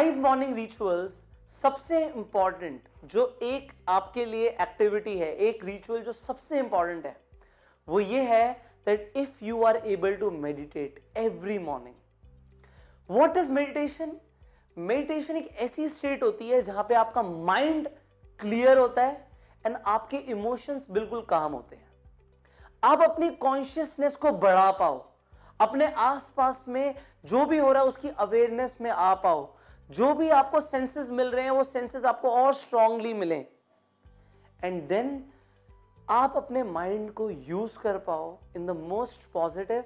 Five morning rituals सबसे important जो एक आपके लिए एक्टिविटी है, एक रिचुअल जो सबसे इंपॉर्टेंट है, वो ये है that if you are able to meditate every morning what is meditation meditation एक ऐसी स्टेट होती है जहाँ पे आपका माइंड क्लियर होता है एंड आपके इमोशंस बिल्कुल काम होते हैं। आप अपनी कॉन्शियसनेस को बढ़ा पाओ, अपने आसपास में जो भी हो रहा है उसकी अवेयरनेस में आ पाओ। जो भी आपको सेंसेस मिल रहे हैं वो सेंसेस आपको और स्ट्रांगली मिले। एंड देन आप अपने माइंड को यूज़ कर पाओ in the most positive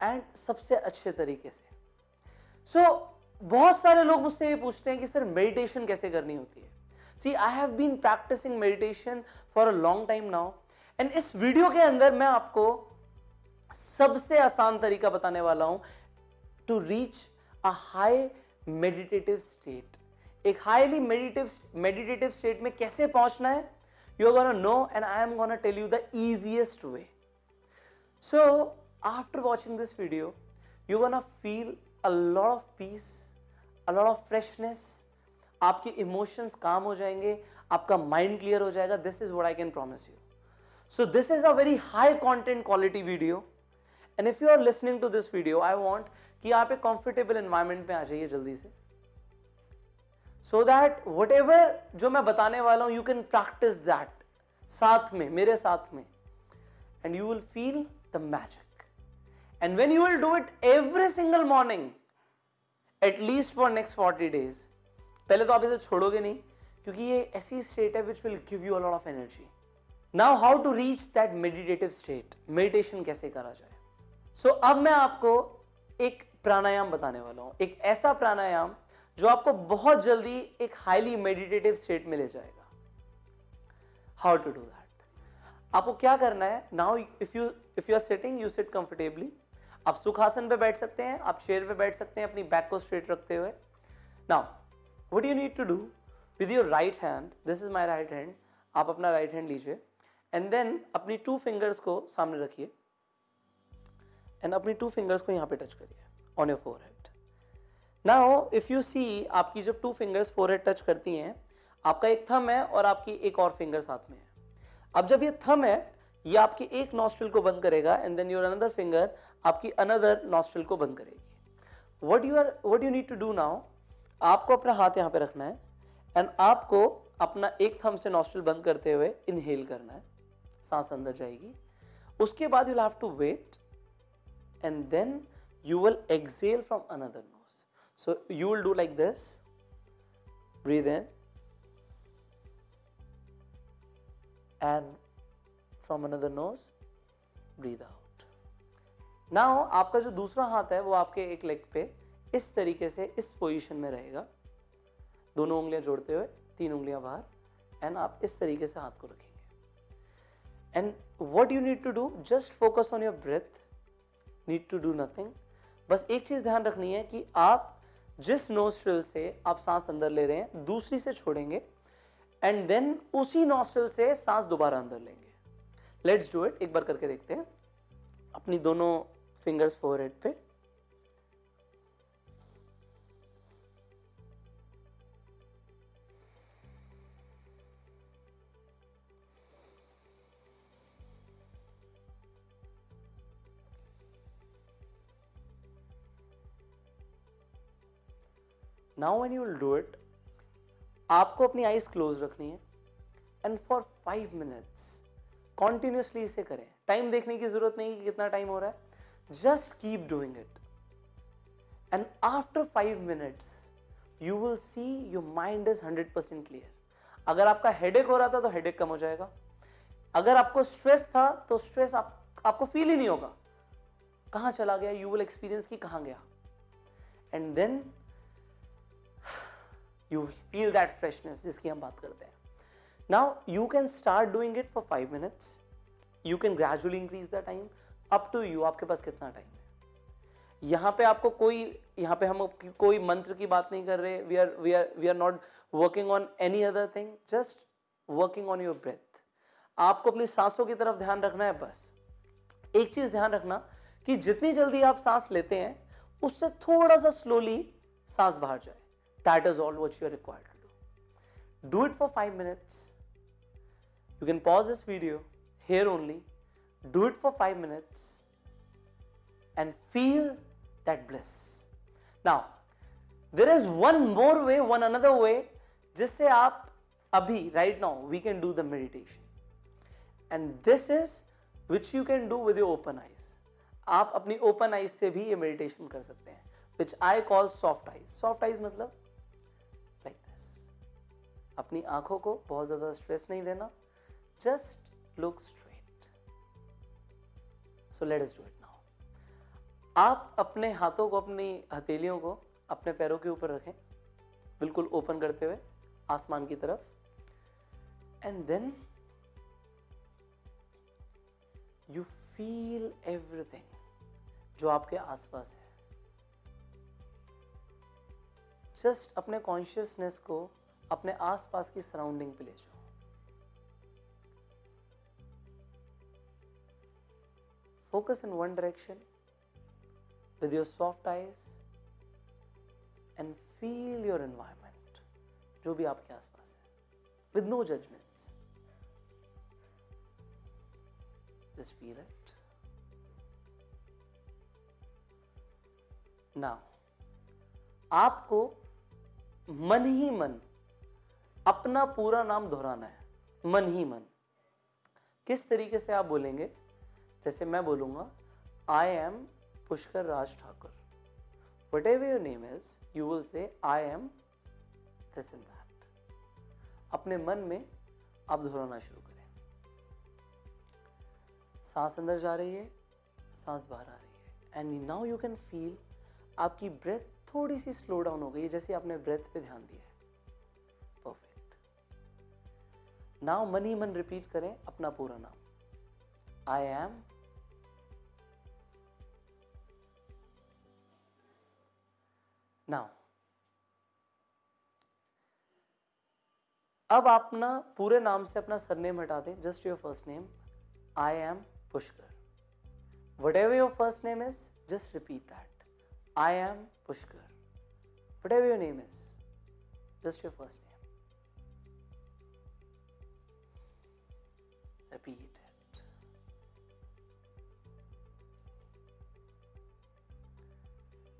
and सबसे अच्छे तरीके से। सो so, बहुत सारे लोग मुझसे ये पूछते हैं कि सर मेडिटेशन कैसे करनी होती है? See I have been practicing meditation for a long time now and इस वीडियो के अंदर मैं आपको सबसे आसान तरीका बताने वाला हूँ to reach a high meditative state एक हाईली मेडिटेटिव मेडिटेटिव स्टेट में कैसे पहुँचना है? You gonna know and I am gonna tell you the easiest way so after watching this video you gonna feel a lot of peace a lot of freshness आपके emotions काम हो जाएँगे, आपका mind clear हो जाएगा. This is what I can promise you so this is a very high content quality video and if you are listening to this video I want कि आप एक कंफर्टेबल एनवायरमेंट में आ जाइए जल्दी से। सो दैट वट एवर जो मैं बताने वाला हूँ यू कैन प्रैक्टिस दैट साथ में मेरे साथ में। And you will feel the magic and when you will do it every single morning at least for next forty days पहले तो आप इसे छोड़ोगे नहीं क्योंकि ये ऐसी स्टेट है which will give you a lot of energy now how to reach that meditative state meditation कैसे करा जाए? सो so, अब मैं आपको एक प्राणायाम बताने वाला हूँ। एक ऐसा प्राणायाम जो आपको बहुत जल्दी एक हाईली मेडिटेटिव स्टेट में ले जाएगा। हाउ टू डू दैट आपको क्या करना है? Now if you if you are sitting you sit comfortably आप सुखासन पे बैठ सकते हैं, आप चेयर पे बैठ सकते हैं अपनी बैक को स्ट्रेट रखते हुए। Now what you need to do with your right hand this is my right hand आप अपना राइट हैंड लीजिए। एंड देन अपनी टू फिंगर्स को सामने रखिए। एंड अपनी टू फिंगर्स को यहाँ पे टच करिए। On your forehead now if you see आपकी जब two fingers forehead touch करती हैं, आपका एक थम है और आपकी एक और फिंगर साथ में है। अब जब ये थम है, ये आपकी एक नॉस्ट्रिल को बंद करेगा and then your another finger आपकी अनदर नॉस्ट्रिल को बंद करेगी। What you are what you need to do now आपको अपना हाथ यहाँ पे रखना है एंड आपको अपना एक थम से नॉस्ट्रिल बंद करते हुए इनहेल करना है। सांस अंदर जाएगी। उसके बाद you have to wait and then you will exhale from another nose. So, you will do like this. Breathe in. And from another nose, breathe out. Now, आपका जो दूसरा हाथ है, वो आपके एक लेग पे इस तरीके से इस पोजीशन में रहेगा। दोनों उंगलियाँ जोड़ते हुए, तीन उंगलियाँ बाहर एंड आप इस तरीके से हाथ को रखेंगे। And what you need to do just focus on your breath need to do nothing बस एक चीज़ ध्यान रखनी है कि आप जिस नोस्ट्रिल से आप सांस अंदर ले रहे हैं, दूसरी से छोड़ेंगे एंड देन उसी नोस्ट्रिल से सांस दोबारा अंदर लेंगे। लेट्स डू इट एक बार करके देखते हैं। अपनी दोनों फिंगर्स फोरहेड पे। Now when you will do it आपको अपनी आईज क्लोज रखनी है and for five minutes continuously इसे करें। टाइम देखने की ज़रूरत नहीं कि कितना टाइम हो रहा है। Just keep doing it and after five minutes you will see your mind is hundred percent clear अगर आपका हेडेक हो रहा था तो हेडेक कम हो जाएगा। अगर आपको स्ट्रेस था तो स्ट्रेस आप, आपको फील ही नहीं होगा। कहाँ चला गया? यू विल एक्सपीरियंस की कहाँ गया? And then you feel that freshness जिसकी हम बात करते हैं। Now you can start doing it for five minutes you can gradually increase the time up to you आपके पास कितना टाइम है? यहाँ पे आपको कोई, यहाँ पे हम कोई मंत्र की बात नहीं कर रहे। We are we are we are not working on any other thing just working on your breath आपको अपनी सांसों की तरफ़ ध्यान रखना है बस। एक चीज़ ध्यान रखना कि जितनी जल्दी आप सांस लेते हैं, उससे थोड़ा सा स्लोली सांस बाहर जाए। That is all what you are required to do. Do it for five minutes. You can pause this video here only. Do it for five minutes and feel that bliss. Now, there is one more way, one another way, जिससे आप अभी right now we can do the meditation. And this is which you can do with your open eyes. आप अपनी open eyes से भी ये meditation कर सकते हैं which I call soft eyes soft eyes मतलब लाइक दिस अपनी आँखों को बहुत ज़्यादा स्ट्रेस नहीं देना just look straight so let's do it now आप अपने हाथों को, अपनी हथेलियों को अपने पैरों के ऊपर रखें, बिल्कुल ओपन करते हुए, आसमान की तरफ़. And then you feel everything जो आपके आसपास है. जस्ट अपने कॉन्शियसनेस को अपने आसपास की सराउंडिंग पे ले जाओ। Focus in one direction with your soft eyes and feel your environment जो भी आपके आसपास है with no judgement just feel it now आपको मन ही मन अपना पूरा नाम दोहराना है। मन ही मन। किस तरीके से आप बोलेंगे? जैसे मैं बोलूँगा I am Pushkar Raj Thakur whatever your name is you will say I am this in that अपने मन में आप दोहराना शुरू करें। सांस अंदर जा रही है, सांस बाहर आ रही है। And now you can feel आपकी ब्रेथ थोड़ी सी स्लो डाउन हो गई है, जैसे आपने ब्रेथ पे ध्यान दिया नाउ मन ही मन रिपीट करें अपना पूरा नाम आई एम नाउ अब अपना पूरे नाम से अपना सरनेम हटा दें just your first name I am Pushkar whatever your first name is just repeat that I am Pushkar. Whatever your name is, just your first name. Repeat it.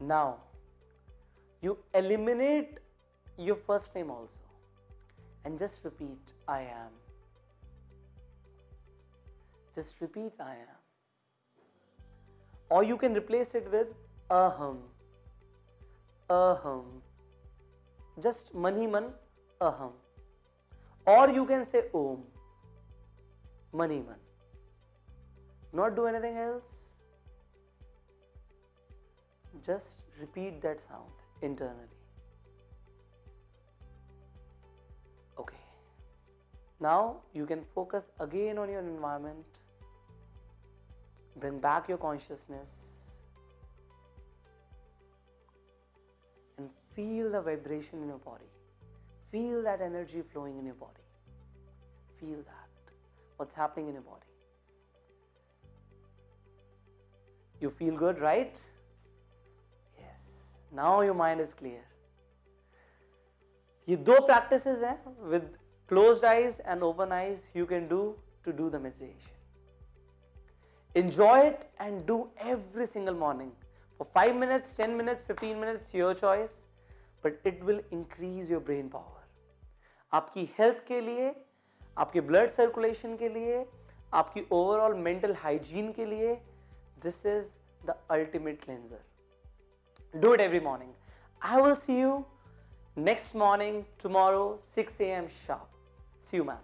Now, you eliminate your first name also and just repeat I am. Just repeat I am. Or you can replace it with aham aham just mani man aham or you can say om mani man not do anything else just repeat that sound internally okay now you can focus again on your environment bring back your consciousness and Feel the vibration in your body. Feel that energy flowing in your body. Feel that What's happening in your body. You feel good, right? Yes. Now your mind is clear. ये दो practices हैं with closed eyes and open eyes you can do to do the meditation. Enjoy it and do every single morning for 5 minutes, 10 minutes, 15 minutes, your choice. But it will increase your brain power आपकी health के लिए आपके blood circulation के लिए आपकी overall mental hygiene के लिए this is the ultimate cleanser do it every morning I will see you next morning tomorrow 6 a.m. sharp. See you, man.